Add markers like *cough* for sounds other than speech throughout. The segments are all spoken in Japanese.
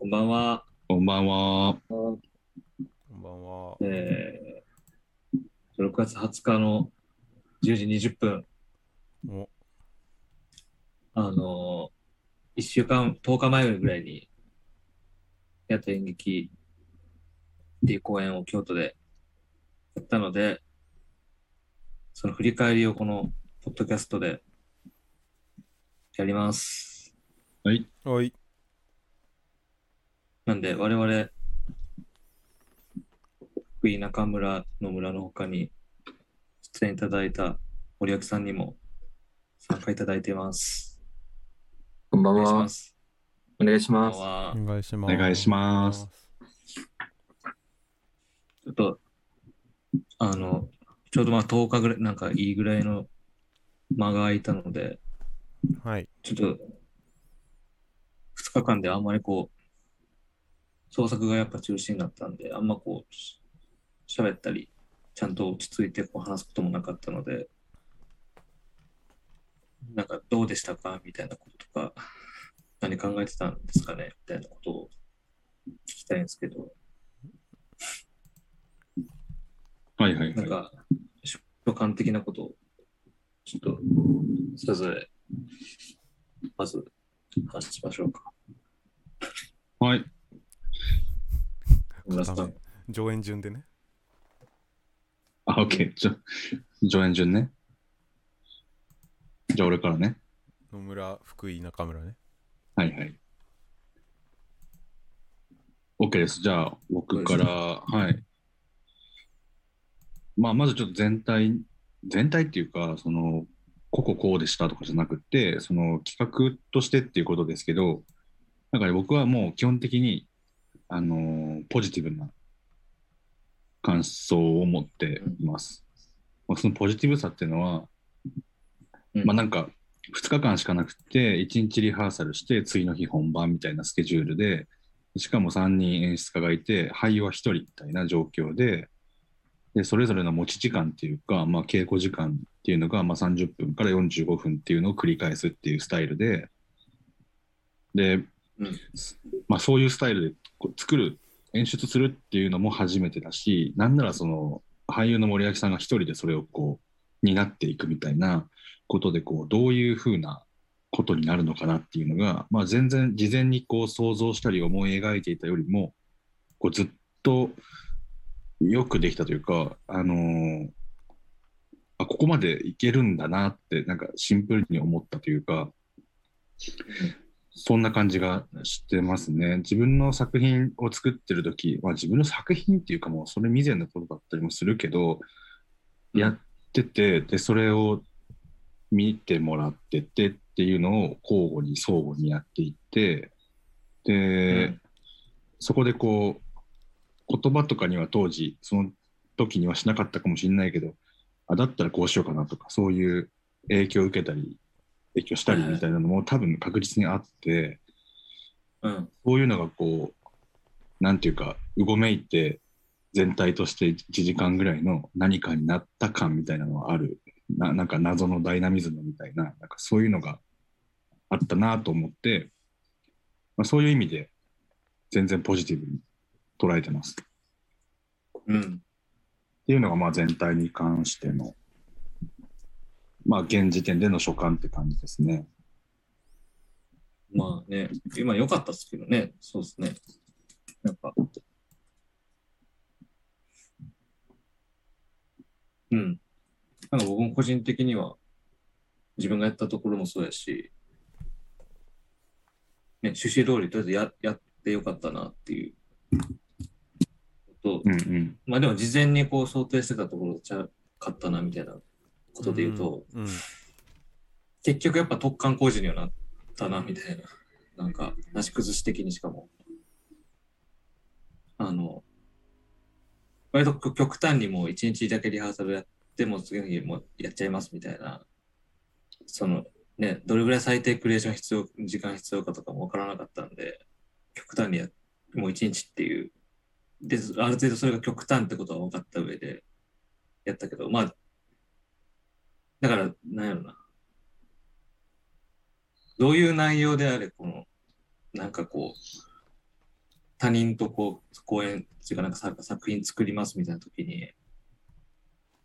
こんばんは。こんばんは。こんばんは。えー、6月20日の10時20分、お、あのー、1週間、10日前ぐらいに、やった演劇っていう公演を京都でやったので、その振り返りをこのポッドキャストでやります。はい。はい。なんで、我々、福井中村の村の他に出演いただいた森脇さんにも参加いただいています。こんばんはお願いしま。す。お願いしこんばます。んはお願いします。お願いします。ちょっと、あの、ちょうどまあ10日ぐらい、なんかいいぐらいの間が空いたので、はい。ちょっと、2日間であんまりこう、創作がやっぱ中心になったんで、あんまこう、し喋ったり、ちゃんと落ち着いてこう話すこともなかったので、なんかどうでしたかみたいなこととか、何考えてたんですかねみたいなことを聞きたいんですけど、はいはいはい。なんか、所感的なことを、ちょっと、それぞれ、まず、話しましょうか。はい。村さんダメ。上演順でね。あ、オッケー。じゃ、上演順ね。じゃあ俺からね。野村、福井、中村ね。はいはい。OK です。じゃあ僕から、はい。まあまずちょっと全体、全体っていうか、その、こここうでしたとかじゃなくて、その企画としてっていうことですけど、なんかね、僕はもう基本的に、あのーポジティブな感想を持っています。まあそのポジティブさっていうのは、うんまあなんか、2日間しかなくて、1日リハーサルして、次の日本番みたいなスケジュールで、しかも3人演出家がいて、俳優は1人みたいな状況で、でそれぞれの持ち時間っていうか、まあ、稽古時間っていうのが、まあ、30分から45分っていうのを繰り返すっていうスタイルで、で、うんまあ、そういうスタイルで作る、演出するっていうのも初めてだし、なんならその俳優の森脇さんが一人でそれをこう担っていくみたいなことでこうどういうふうなことになるのかなっていうのが、まあ、全然事前にこう想像したり思い描いていたよりもこうずっとよくできたというか、あのーあここまでいけるんだなってなんかシンプルに思ったというか、そんな感じがしてますね。自分の作品を作ってる時、まあ、自分の作品っていうかもうそれ未然のことだったりもするけど、うんやっててでそれを見てもらっててっていうのを交互に相互にやっていってで、うんそこでこう言葉とかには当時その時にはしなかったかもしれないけどあだったらこうしようかなとかそういう影響を受けたり影響したりみたいなのも多分確実にあって。うん。そういうのがこう、なんていうか、うごめいて、全体として1時間ぐらいの何かになった感みたいなのはある。ななんか謎のダイナミズムみたいな、なんかそういうのがあったなと思って、まあ、そういう意味で全然ポジティブに捉えてます。っうん。ていうのがまあ全体に関しての、まあ現時点での所感って感じですね。まあね、今良かったですけどね、そうですね。なんか、うん。なんか僕も個人的には、自分がやったところもそうやし、ね、趣旨通りとりあえずややってよかったなっていうこと、うんうん。まあでも事前にこう想定してたところちゃうかったなみたいなことで言うと、うん。結局やっぱ突貫工事にはなったなみたいな、なんか、なし崩し的にしかも。あの、割と極端にもう一日だけリハーサルやっても次の日もうやっちゃいますみたいな、そのね、どれぐらい最低クリエーション必要、時間必要かとかもわからなかったんで、極端にや、もう一日っていう、で、ある程度それが極端ってことは分かった上でやったけど、まあ、だから、なんやろな。どういう内容であれ、この、なんかこう、他人とこう、公演っていうかなんか作作品作りますみたいな時に、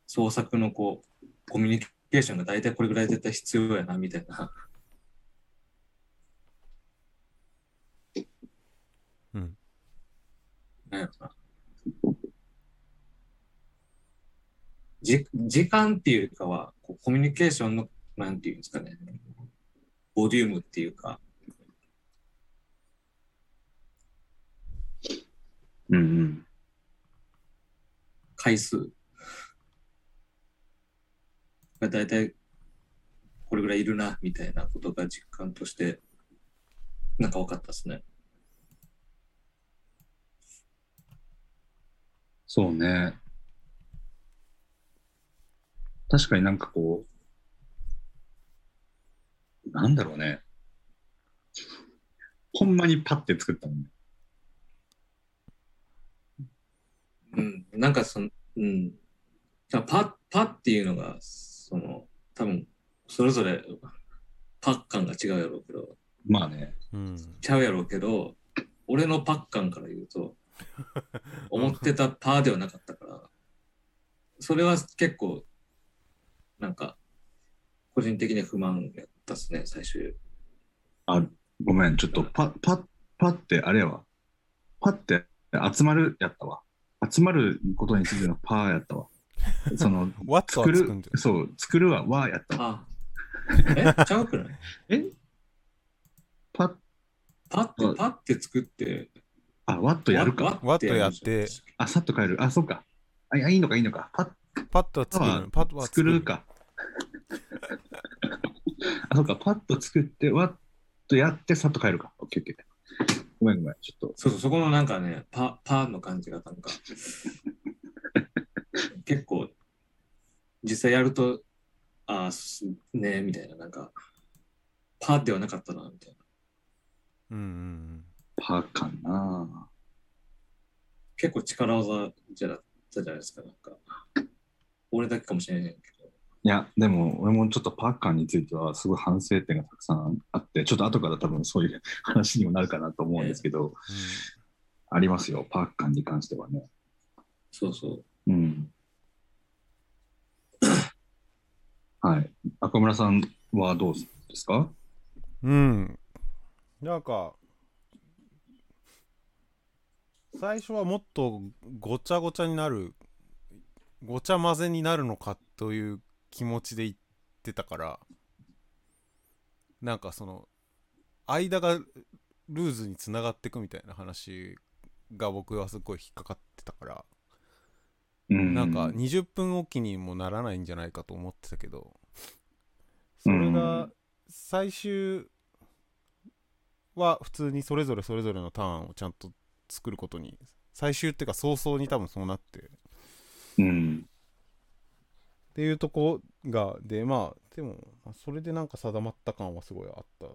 創作のこう、コミュニケーションが大体これぐらい絶対必要やな、みたいな。うん。なんやろな。じ時間っていうかは、こうコミュニケーションの、なんていうんですかね、ボリュームっていうか、うんうん。回数が大体これぐらいいるな、みたいなことが実感として、なんか分かったですね。そうね。確かになんかこう、なんだろうね。ほんまにパッて作ったもんね。うん、なんかその、うん。パパっていうのが、その、多分、それぞれパッ感が違うやろうけど、まあね。うん。ちゃうやろうけど、俺のパッ感から言うと、*laughs* 思ってたパーではなかったから、それは結構、なんか、個人的には不満やったっすね、最終。ごめん、ちょっとパパッ、パってあれやわ。パって集まるやったわ。集まることについてのパーやったわ。*laughs* その、作るそう、作るはわやったわ。あ、え？ちゃうくない？*laughs* え？パッ、パって、パって作って、あ、ワッとやるか。ワットやって、あ、さっと変える。あ、そうか。あ、いやいいのか、いいのか。パッパッとは作るの。パッとは作る。か。あ、そうか。パッと作って、ワッとやって、さっと変えるか。オッケーオッケー。ごめんごめん。ちょっと。そうそう、そこのなんかね、パ、パーの感じがなんか、*laughs* 結構、実際やると、ああ、すねみたいな、なんか、パーではなかったな、みたいな。うんうんパーかな。結構力技じゃなったじゃないですか、なんか。俺だけかもしれないけど。いや、でも、俺もちょっとパー感については、すごい反省点がたくさんあって、ちょっと後から多分そういう *laughs* 話にもなるかなと思うんですけど、ありますよ、パー感に関してはね。そうそう。うん。はい。赤村さんはどうですか？うん。うん。なんか、最初はもっとごちゃごちゃになる、ごちゃ混ぜになるのかという気持ちで言ってたから、なんかその、間がルーズにつながっていくみたいな話が僕はすごい引っかかってたから、うん。なんか20分おきにもならないんじゃないかと思ってたけどそれが最終は普通にそれぞれそれぞれのターンをちゃんと作ることに最終っていうか早々に多分そうなってっうん。ていうとこがでまあでもまあそれでなんか定まった感はすごいあった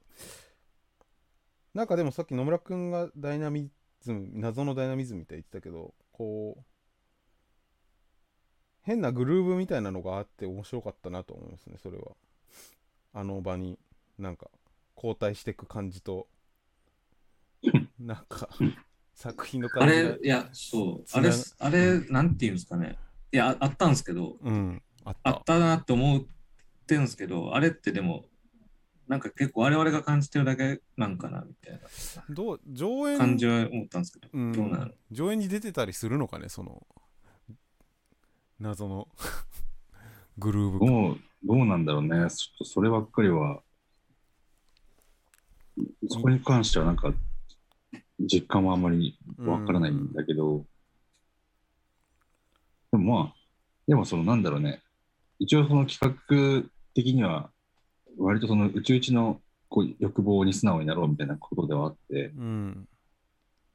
なんかでもさっき野村くんがダイナミズム謎のダイナミズムみたいに言ってたけどこう変なグルーブみたいなのがあって面白かったなと思いますねそれはあの場になんか交代していく感じとなんか作品のあ感じがれ、いや、そう。あれ、あれ、なんていうんですかね。いや、ああったんですけど、うんあっあったたなって思ってるんですけど、あれってでも、なんか結構我々が感じてるだけなんかな、みたいな。どう上演感じは思ったんですけど、うん。どうなの？上演に出てたりするのかねその謎の *laughs* グルーヴ感。どう、どうなんだろうね。ちょっとそればっかりは、そこに関してはなんか、実感はあんまりわからないんだけど、でもまあ、でもそのなんだろうね、一応その企画的には、割とそのうちうちのこう欲望に素直になろうみたいなことではあって、うん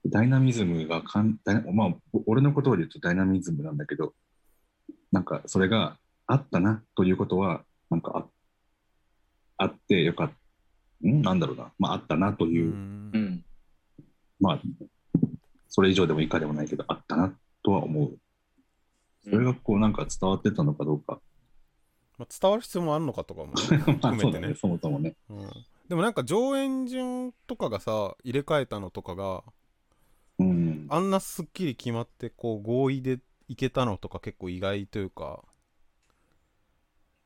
ダイナミズムがかんダイナまあ、お俺のことを言うとダイナミズムなんだけど、なんかそれがあったなということは、なんかああってよかった、んなんだろうな、まああったなとういう、んうん。まあ、それ以上でも以下でもないけど、あったなとは思う。それがこうなんか伝わってたのかどうか。まあ、伝わる必要もあるのかとかも *laughs* まあ含めてね。ね、そもそもね。うん。でもなんか上演順とかがさ入れ替えたのとかがうん。あんなすっきり決まってこう合意でいけたのとか結構意外というか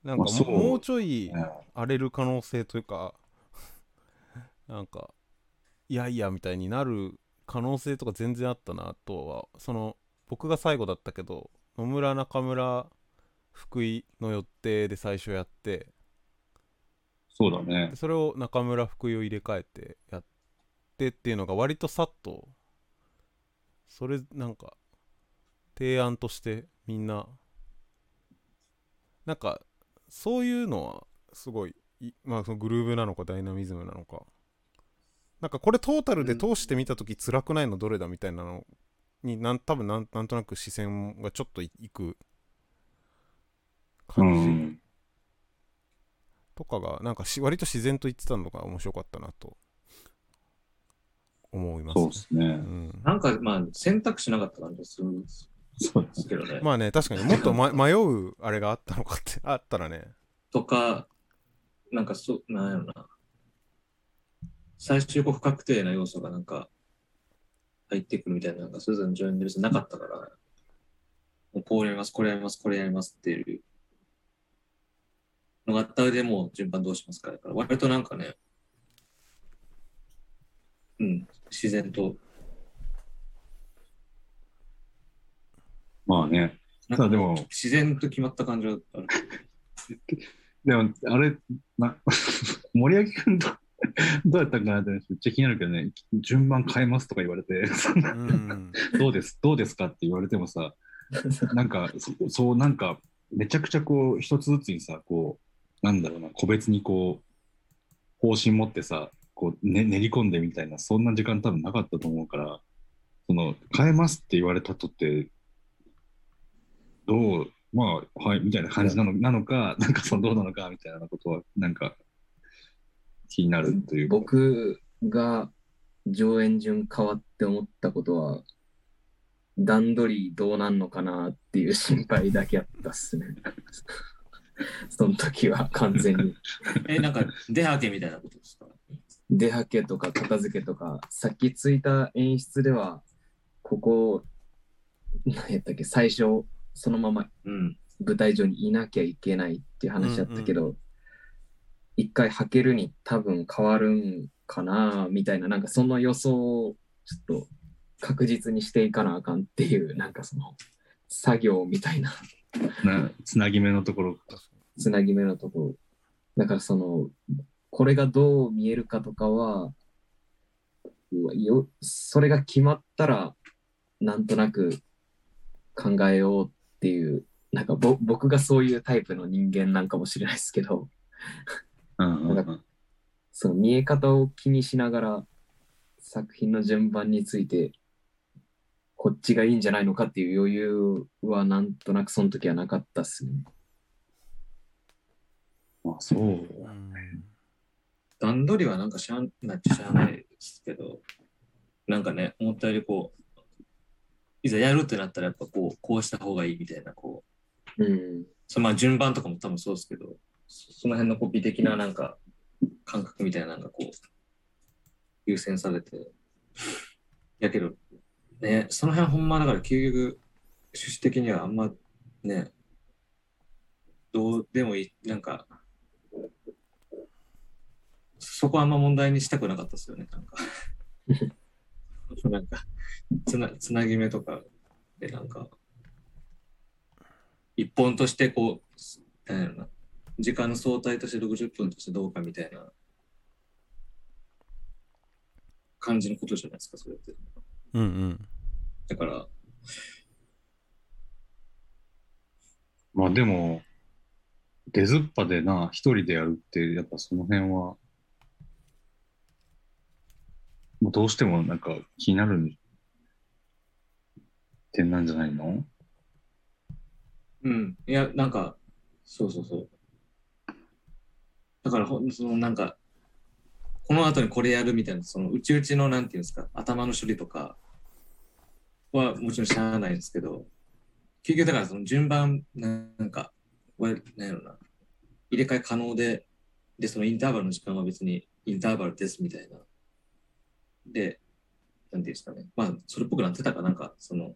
なんかも,、もうちょいね荒れる可能性というか *laughs* なんかいやいやみたいになる可能性とか全然あったなとはその僕が最後だったけど野村中村福井の予定で最初やって。そうだね。で。それを中村福井を入れ替えてやってっていうのが割とさっと。それなんか提案としてみんな。なんかそういうのはすごいいまあそのグルーヴなのかダイナミズムなのか。なんかこれトータルで通してみた時辛くないのどれだみたいなのになん多分なんなんとなく視線がちょっといいくう感じ、ん。とかがなんかし割と自然と言ってたのが面白かったなと思います、そうですね。うん、なんかまあ選択肢なかった感じがするんですそうですけどね。まあね確かにもっと、ま、迷うあれがあったのかってあったらねとか、なんかそう、なんやろな。最終こう不確定な要素がなんか入ってくるみたいな、なんかそれぞれの順で別になかったから、もうこうやります、これやります、これやりますっていうのがあった上でもう順番どうしますか？だから、割となんかね、うん、自然と、まあね。ただでも、自然と決まった感じがある。*laughs* でも、あれ、な *laughs* 森脇君と *laughs* どうやったかなってめっちゃ気になるけどね、順番変えますとか言われて、そんなうん。どうです、どうですかって言われてもさ、なんか、そそう、なんか、めちゃくちゃこう、一つずつにさ、こう、なんだろうな、個別にこう、方針持ってさ、こう、ね、練り込んでみたいな、そんな時間多分なかったと思うから、その、変えますって言われたとって、どう、まあ、はい、みたいな感じなのなのか、なんかそのどうなのかみたいなことは、なんか、気になるというか。僕が上演順変わって思ったことは、段取りどうなんのかなっていう心配だけあったっすね。*laughs* その時は完全に。*laughs* え、なんか出はけみたいなことですか？出はけとか片付けとか、さっきついた演出では、ここ、何やったっけ、最初、そのままうん。舞台上にいなきゃいけないっていう話だったけど、一回履けるに多分変わるんかなみたいな、なんかその予想をちょっと確実にしていかなあかんっていう、なんかその作業みたいななつなぎ目のところ。つなぎ目のところ。だからその、これがどう見えるかとかは、よそれが決まったら、なんとなく考えようっていう、なんかぼ僕がそういうタイプの人間なんかもしれないですけど、うんうんうんその見え方を気にしながら作品の順番についてこっちがいいんじゃないのかっていう余裕はなんとなくその時はなかったっすね。まあ、そう。うん段取りはなんかしゃんなっちゃしゃあないですけど、なんかね、思ったよりこう、いざやるってなったらやっぱこう、こうした方がいいみたいな、こう、うん。そのまあ順番とかも多分そうですけど、そその辺のこう美的ななんか感覚みたいななんかこう、優先されて、やけど、ね、その辺ほんまだから究極、趣旨的にはあんまね、どうでもいい、なんか、そこはあんま問題にしたくなかったですよね、なんか。なんかつな、つなぎ目とかでなんか、一本としてこう、なんやろな、時間の相対として60分としてどうかみたいな感じのことじゃないですか、それって。うんうんだから、まあでも、出ずっぱでな、一人でやるって、やっぱその辺は、どうしてもなんか気になる点なんじゃないの？うん。いや、なんか、そうそうそう。だからほん、そのなんか、この後にこれやるみたいな、そのうちうちのなんていうんですか、頭の処理とかはもちろんしゃあないですけど、結局だからその順番、なんか、はなんやろな、入れ替え可能で、で、そのインターバルの時間は別にインターバルですみたいな。で、なんていうんですかね。まあ、それっぽくなってたかなんか、その、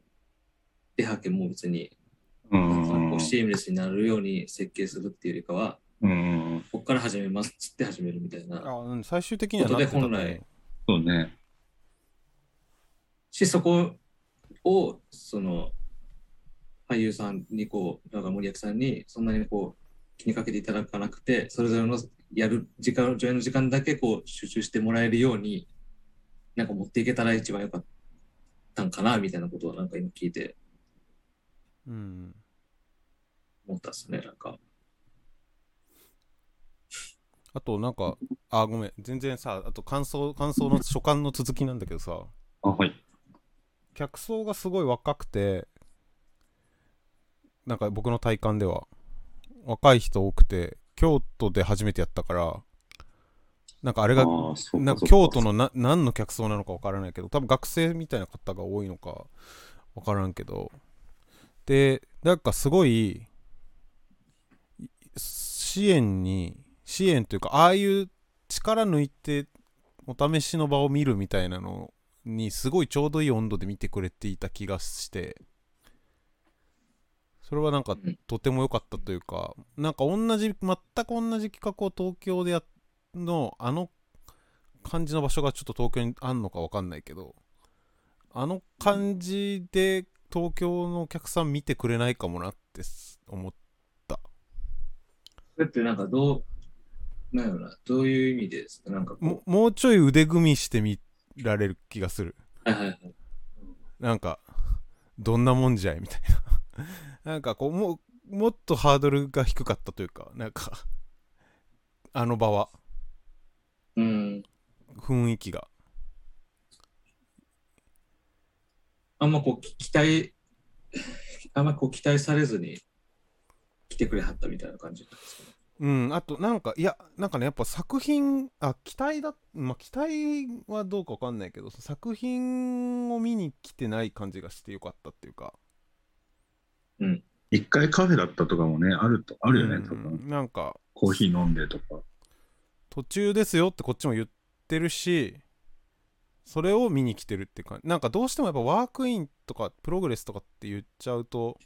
出はけも別に、うんシームレスになるように設計するっていうよりかは、うん。から始めますっつって始めるみたいな。あうん最終的にはことで本来そうね。し、そこを、その、俳優さんにこう、なんか森脇さんに、そんなにこう、気にかけていただかなくて、それぞれのやる時間、上演の時間だけこう、集中してもらえるように、なんか持っていけたら一番よかったんかな、みたいなことをなんか今聞いてうん思ったっすね、なんか。あとなんかあごめん。全然さあと感想感想の書簡の続きなんだけどさ。あ、はい。客層がすごい若くてなんか僕の体感では。若い人多くて京都で初めてやったからなんかあれがなんか京都のな何の客層なのか分からないけど多分学生みたいな方が多いのか分からんけど。でなんかすごいい支援に支援というかああいう力抜いてお試しの場を見るみたいなのにすごいちょうどいい温度で見てくれていた気がして。それはなんかとても良かったというかなんか同じ全く同じ企画を東京でやっのあの感じの場所がちょっと東京にあんのか分かんないけどあの感じで東京のお客さん見てくれないかもなって思っそれってなんかどう、なんやろな、どういう意味ですかなんかももうちょい腕組みしてみられる気がするはいはいはい。なんかどんなもんじゃいみたいな *laughs* なんかこうもうもっとハードルが低かったというかなんかあの場はうん。雰囲気があんまこうき期待、あんまこう *laughs* 期待されずに来てくれはったみたいな感じなんですかね。うんあとなんかいやなんかねやっぱ作品あ期待だまあ期待はどうかわかんないけど作品を見に来てない感じがしてよかったっていうか一回カフェだったとかもね、あると、あるよね、うん多分。なんかコーヒー飲んでとか。途中ですよってこっちも言ってるしそれを見に来てるって感じなんかどうしてもやっぱワークインとかプログレスとかって言っちゃうと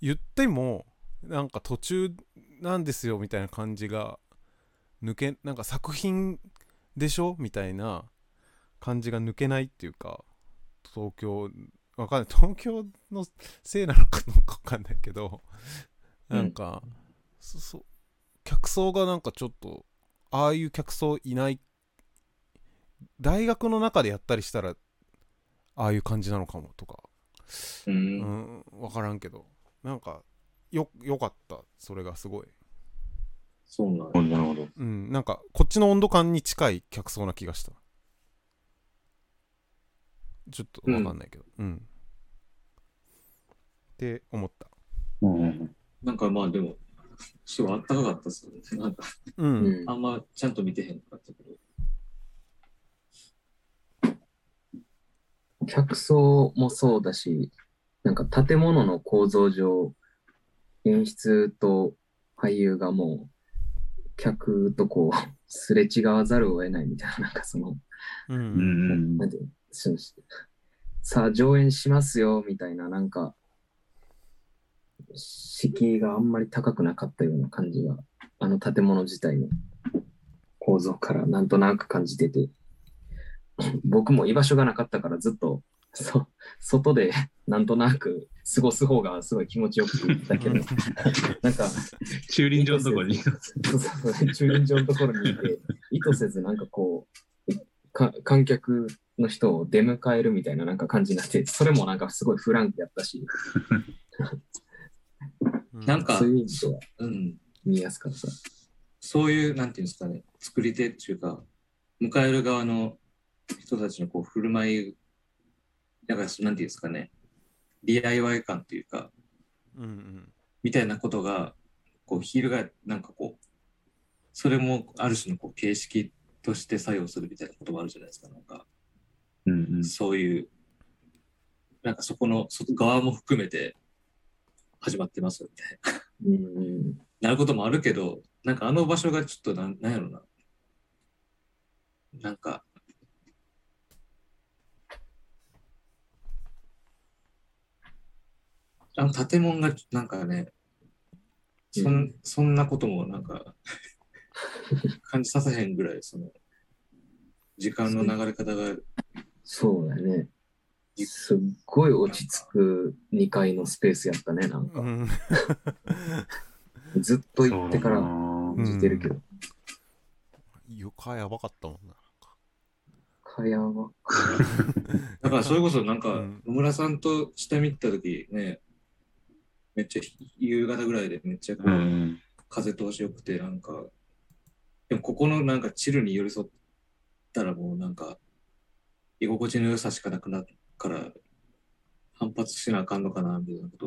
言ってもなんか途中なんですよみたいな感じが抜けなんか作品でしょみたいな感じが抜けないっていうか東京わかんない。東京のせいなのかどうかわかんないけどなんか、そそ客層がなんかちょっとああいう客層いない。大学の中でやったりしたらああいう感じなのかもとか。う。うんん分からんけど。なんかよよかった。それがすごい。そうなんやなるほど。うん。なんかこっちの温度感に近い客層な気がした。ちょっと分かんないけど。うん、って思った。うんうんうん。なんかまあでも、すごいあったかかったっすよね。なんか、うん、うん。あんまちゃんと見てへんかったけど。客層もそうだし、なんか建物の構造上、演出と俳優がもう、客とこう、すれ違わざるを得ないみたいな、なんかその、うん。なんてさあ上演しますよ、みたいな、なんか、敷居があんまり高くなかったような感じが、あの建物自体の構造からなんとなく感じてて、僕も居場所がなかったからずっと、そ *laughs* 外でなんとなく過ごす方がすごい気持ちよくて言ってたけど、なんか、駐輪場のとこに。そうそうそう駐輪場のところにいて、意図せずなんかこう、か観客の人を出迎えるみたいななんか感じになって、それもなんかすごいフランクやったし、うんなんかそういう意味ではうん。見やすかった。そういう、なんていうんですかね、作り手っていうか、迎える側の人たちのこう振る舞い、だから、なんていうんですかね、DIY 感っていうか、うんうんみたいなことが、こう、ヒールが、なんかこう、それもある種のこう形式として作用するみたいなこともあるじゃないですか、なんか、うんうんそういう、なんかそこの外側も含めて始まってますよみたいな。うんなることもあるけど、なんかあの場所がちょっとなんなんやろな。なんか、あの建物がなんかね、そんそんなこともなんか感じさせへんぐらい、その、時間の流れ方が、そうだね。すっごい落ち着く2階のスペースやったね、なんか。うんずっと行ってから感じてるけど。床やばかったもんなかやば。だからそれこそなんかうん、野村さんと下見たときね、めっちゃ夕方ぐらいでめっちゃ風通しよくて、なんか、でもここのなんかチルに寄り添ったらもうなんか、居心地の良さしかなくなるから、反発しなあかんのかな、みたいなこと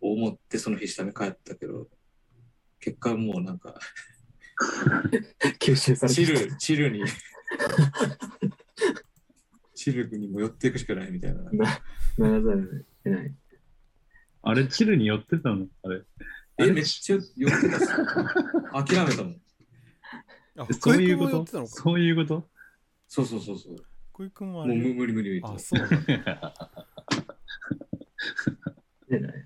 を思ってその日下見帰ったけど、結果もうなんか、吸収されてチル、チルに、チルにも寄っていくしかないみたいな。ならざるを得ない。あれ、チルに寄ってたの？あれ。え、めっちゃ寄ってたっす諦めたもん。あそういうこと？そういうこと？そうそうそうそう。福井君もあもう無理無理無理。あそうなんだ出ない。*laughs*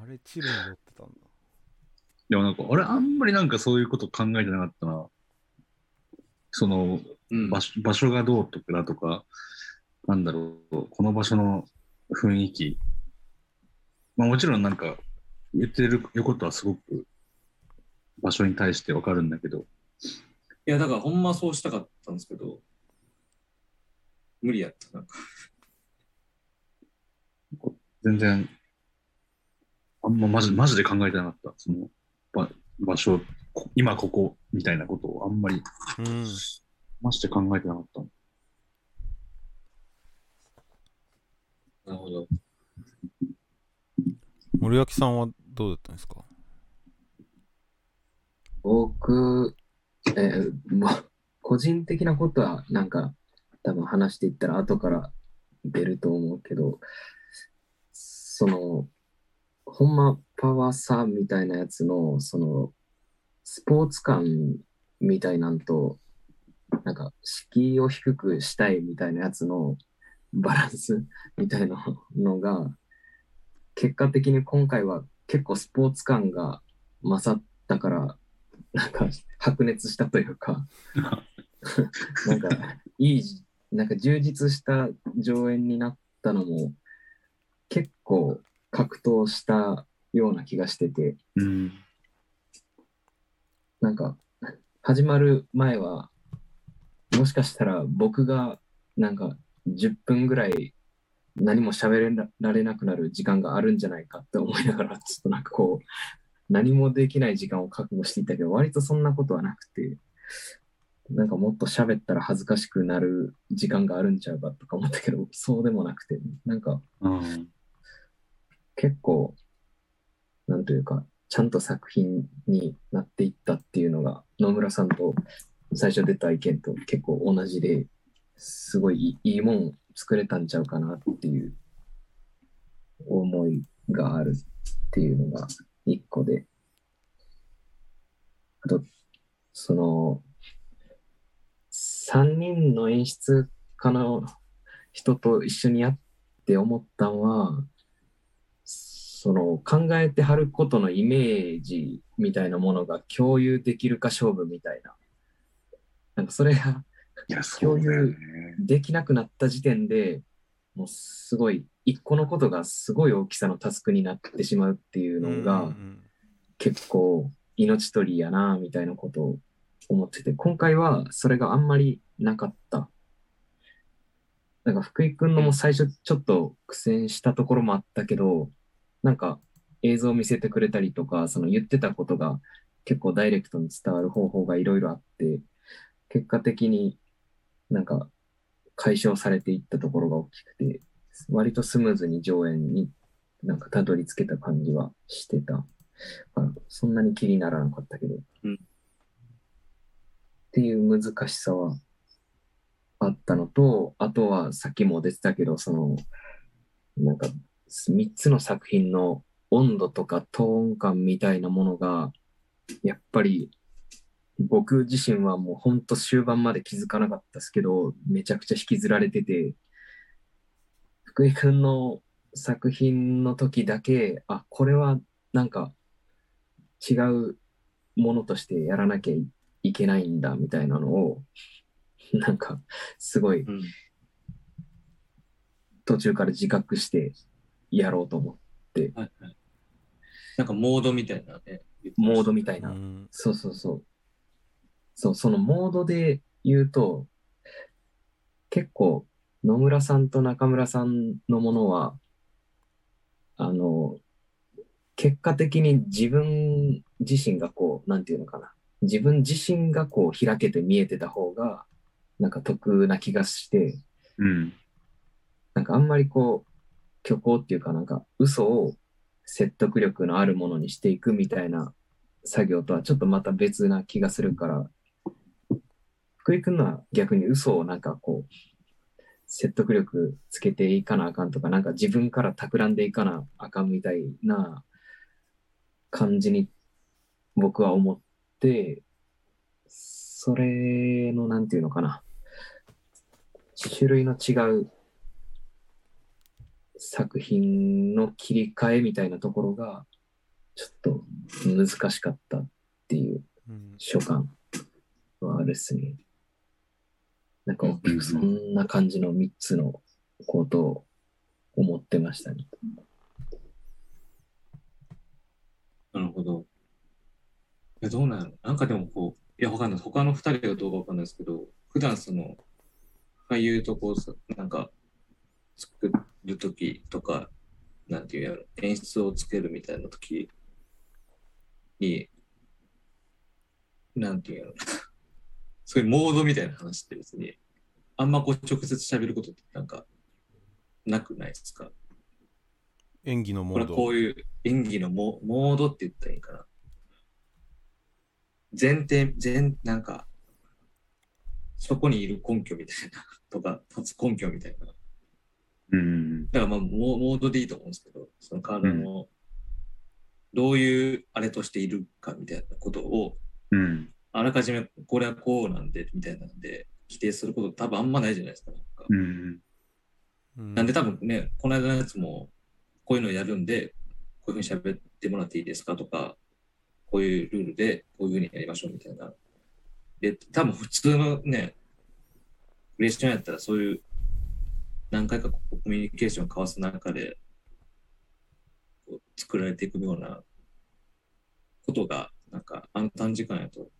あれチルに寄ってたんだでもなんか、俺あんまりなんかそういうこと考えてなかったな。そのうん場所、場所がどうとかだとか、なんだろう、この場所の雰囲気。まあもちろんなんか、言ってることはすごく場所に対してわかるんだけど、いや、だからほんまそうしたかったんですけど、無理やった。なんか全然、あんまマジマジで考えてなかった。その場場所、こ今ここみたいなことをあんまりうんマジで考えてなかった。なるほど。森脇さんはどうだったんですか？僕、えーまあ、個人的なことはなんか多分話していったら後から出ると思うけど、その、ほんまパワーさみたいなやつの、その、スポーツ感みたいなんと、なんか敷居を低くしたいみたいなやつのバランスみたいなのが、結果的に今回は結構スポーツ感が勝ったから、なんか白熱したというか、*laughs* なんかいい、なんか充実した上演になったのも結構格闘したような気がしてて、うん。なんか始まる前はもしかしたら僕がなんか10分ぐらい何も喋れられなくなる時間があるんじゃないかって思いながらちょっとなんかこう何もできない時間を覚悟していたけど割とそんなことはなくてなんかもっと喋ったら恥ずかしくなる時間があるんちゃうかとか思ったけどそうでもなくてなんか。結構、なんというか、ちゃんと作品になっていったっていうのが、野村さんと最初出た意見と結構同じで、すごいいいもん作れたんちゃうかなっていう思いがあるっていうのが一個で。あと、その、3人の演出家の人と一緒にやって思ったのは、その考えてはることのイメージみたいなものが共有できるか勝負みたいな。なんかそれがいや、そうだよね。できなくなった時点でもうすごい一個のことがすごい大きさのタスクになってしまうっていうのうんがうん結構命取りやなみたいなことを思ってて今回はそれがあんまりなかった。なんか福井くんのも最初ちょっと苦戦したところもあったけどなんか映像を見せてくれたりとかその言ってたことが結構ダイレクトに伝わる方法がいろいろあって結果的になんか解消されていったところが大きくて割とスムーズに上演になんかたどり着けた感じはしてた。まあそんなに気にならなかったけど。うんっていう難しさはあったのと、あとはさっきも出てたけど、その、なんか3つの作品の温度とかトーン感みたいなものが、やっぱり僕自身はもうほんと終盤まで気づかなかったですけど、めちゃくちゃ引きずられてて、福井くんの作品の時だけ、あ、これはなんか違うものとしてやらなきゃいけないんだみたいなのを、*laughs* なんかすごいうん。途中から自覚してやろうと思う。はいはい。なんかモードみたいなね。モードみたいうな。んそうそうそう。そう、そのモードで言うと、結構野村さんと中村さんのものは、あの、結果的に自分自身がこう、なんていうのかな。自分自身がこう開けて見えてた方が、なんか得な気がして、うん。なんかあんまりこう、虚構っていうかなんか嘘を説得力のあるものにしていくみたいな作業とはちょっとまた別な気がするから、福井くんのは逆に嘘をなんかこう、説得力つけていかなあかんとか、なんか自分から企んでいかなあかんみたいな感じに僕は思って、それのなんていうのかな、種類の違う作品の切り替えみたいなところが、ちょっと難しかったっていううん所感はあるっすね。なんかそんな感じの3つのことを思ってましたね。なるほど。え、どうなん？やろなんかでもこう、いや、わかんない。他の二人がどうかわかんないですけど、普段その、俳優とこうさ、なんか、作るときとか、なんていうやろ、演出をつけるみたいなときに、なんていうやろ、そういうモードみたいな話って別に、あんまこう直接喋ることってなんか、なくないですか？演技のモードこういう演技のモモードって言ったらいいかな？前提、前、なんか、そこにいる根拠みたいな、とか、立つ根拠みたいな。だかうん。らまあ、モモードでいいと思うんですけど、その体の、どういうあれとしているかみたいなことを、うん。あらかじめこれはこうなんで、みたいなんで、規定すること多分あんまないじゃないですか。なんかうん。うんなんで多分ね、この間のやつも、こういうのやるんで、こういうふうに喋ってもらっていいですかとか、こういうルールで、こういうふうにやりましょうみたいな。で、多分普通のね、クレーションやったらそういう、何回かコミュニケーションを交わす中で、こう作られていくようなことが、なんか、あの短時間やと、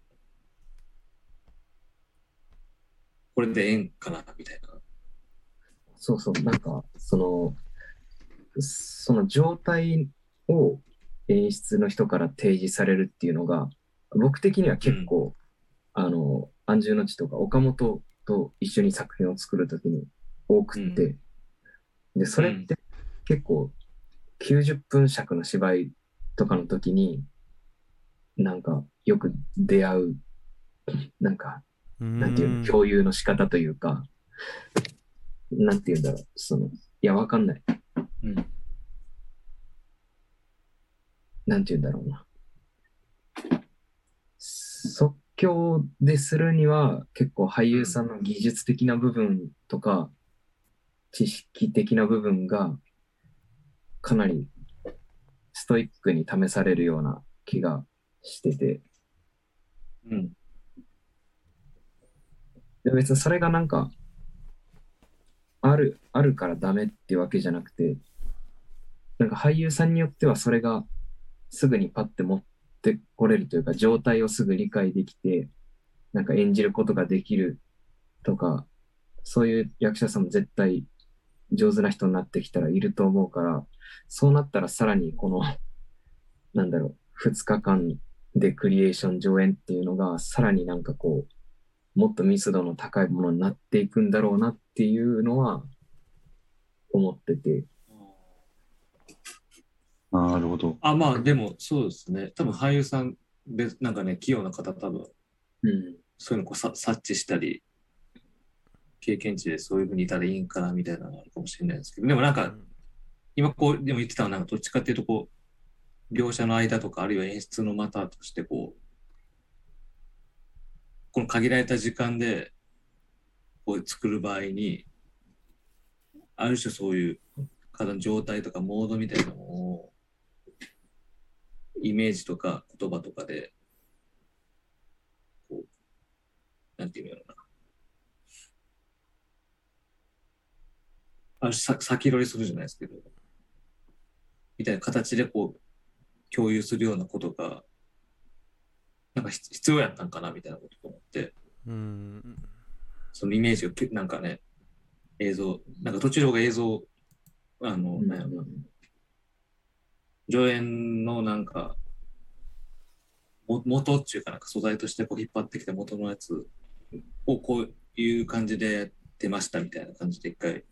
これでええんかな、みたいな。そうそう、なんか、その、その状態を演出の人から提示されるっていうのが、僕的には結構、あの、安住の地とか岡本と一緒に作品を作るときに多くって、で、それって結構90分尺の芝居とかの時に、なんかよく出会う、なんかなんていうの、共有の仕方というか、なんていうんだろう、その、いや、わかんない。うん。なんていうんだろうな。即興でするには、結構俳優さんの技術的な部分とか、知識的な部分が、かなりストイックに試されるような気がしてて、うん。で別にそれがなんか、ある、あるからダメってわけじゃなくて、なんか俳優さんによってはそれがすぐにパッて持ってこれるというか、状態をすぐ理解できて、なんか演じることができるとか、そういう役者さんも絶対上手な人になってきたらいると思うから、そうなったらさらにこの、なんだろう、二日間でクリエーション上演っていうのが、さらになんかこう、もっと密度の高いものになっていくんだろうなっていうのは思ってて、なるほど。あ、まあ、でも、そうですね。多分俳優さんで、なんかね、器用な方、多分うん、そういうのこうさ察知したり、経験値でそういうふうにいたらいいんかな、みたいなのがあるかもしれないですけど、でもなんか、今こう、でも言ってたのは、なんかどっちかっていうと、こう、描写の間とか、あるいは演出の股として、こう、この限られた時間で、こう作る場合に、ある種そういう体の状態とかモードみたいなものを、イメージとか言葉とかで、こう、なんていうのかな。ある種先取りするじゃないですけど、みたいな形でこう、共有するようなことが、なんか必必要やったんかなみたいなことと思って、うん。そのイメージをきなんかね、映像、なんか途中が映像、あの、うん。なんやろな。上演のなんか、も元っていうかなんか素材としてこう引っ張ってきた元のやつをこういう感じでやってましたみたいな感じで一回、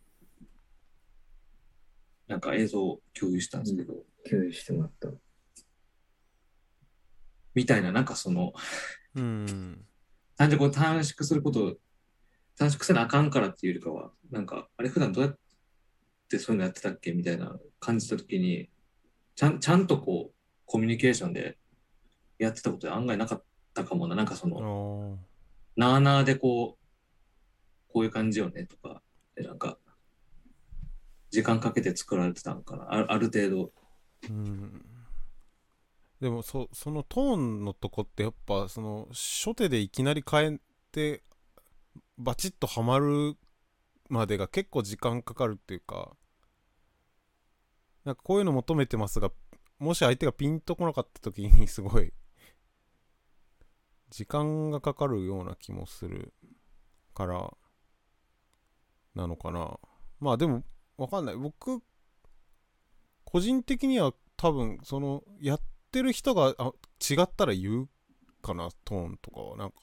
なんか映像を共有したんですけど、共有してもらった。みたいな、なんかその、うん単純にこう短縮すること、短縮せなあかんからっていうよりかは、なんか、あれ普段どうやってそういうのやってたっけみたいな感じたときに、ちゃん、ちゃんとこう、コミュニケーションでやってたことで案外なかったかもな。なんかそあの、ーなあなあでこう、こういう感じよねとか、でなんか、時間かけて作られてたのかな。あある程度。うんでもそそのトーンのとこってやっぱその初手でいきなり変えてバチッとはまるまでが結構時間かかるっていうかなんかこういうの求めてますがもし相手がピンとこなかった時にすごい時間がかかるような気もするからなのかな。まあでもわかんない。僕個人的には多分そのやってる人があ違ったら言うかなトーンとかはなんか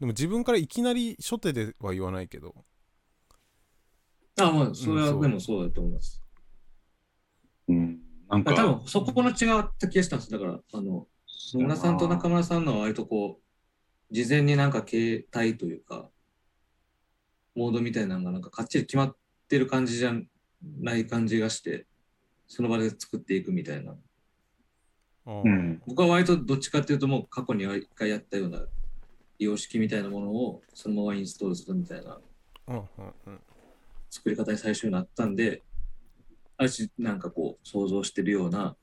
でも自分からいきなり初手では言わないけどあ、まあ、それはでもそうだと思います。うん。なん多か、分そこの違った気がしたんです。だから、あの、野村さんと中村さんのは割とこう、事前になんか形態というか、モードみたいなのがなんかかっちり決まってる感じじゃない感じがして、その場で作っていくみたいな。うん。僕は割とどっちかっていうともう過去に一回やったような様式みたいなものをそのままインストールするみたいなうんうんうん作り方に最初になったんで、ある種なんかこう想像してるような、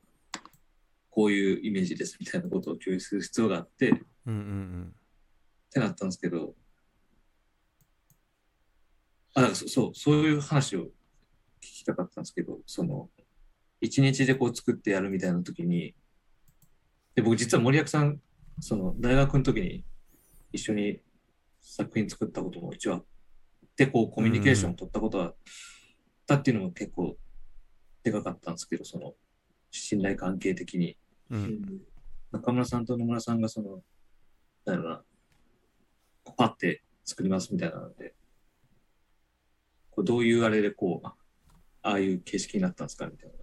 こういうイメージですみたいなことを共有する必要があって、っうんうんてなったんですけど、あ、だからそそう、そういう話を聞きたかったんですけど、その、一日でこう作ってやるみたいな時に、で、僕実は森脇さん、その大学の時に一緒に作品作ったことも一応あって、こうコミュニケーションを取ったことはあったっていうのも結構でかかったんですけど、その信頼関係的に。うんうん中村さんと野村さんがその、なんだろうな、パッて作りますみたいなので、こうどういうあれでこう、あああいう形式になったんですかみたいな。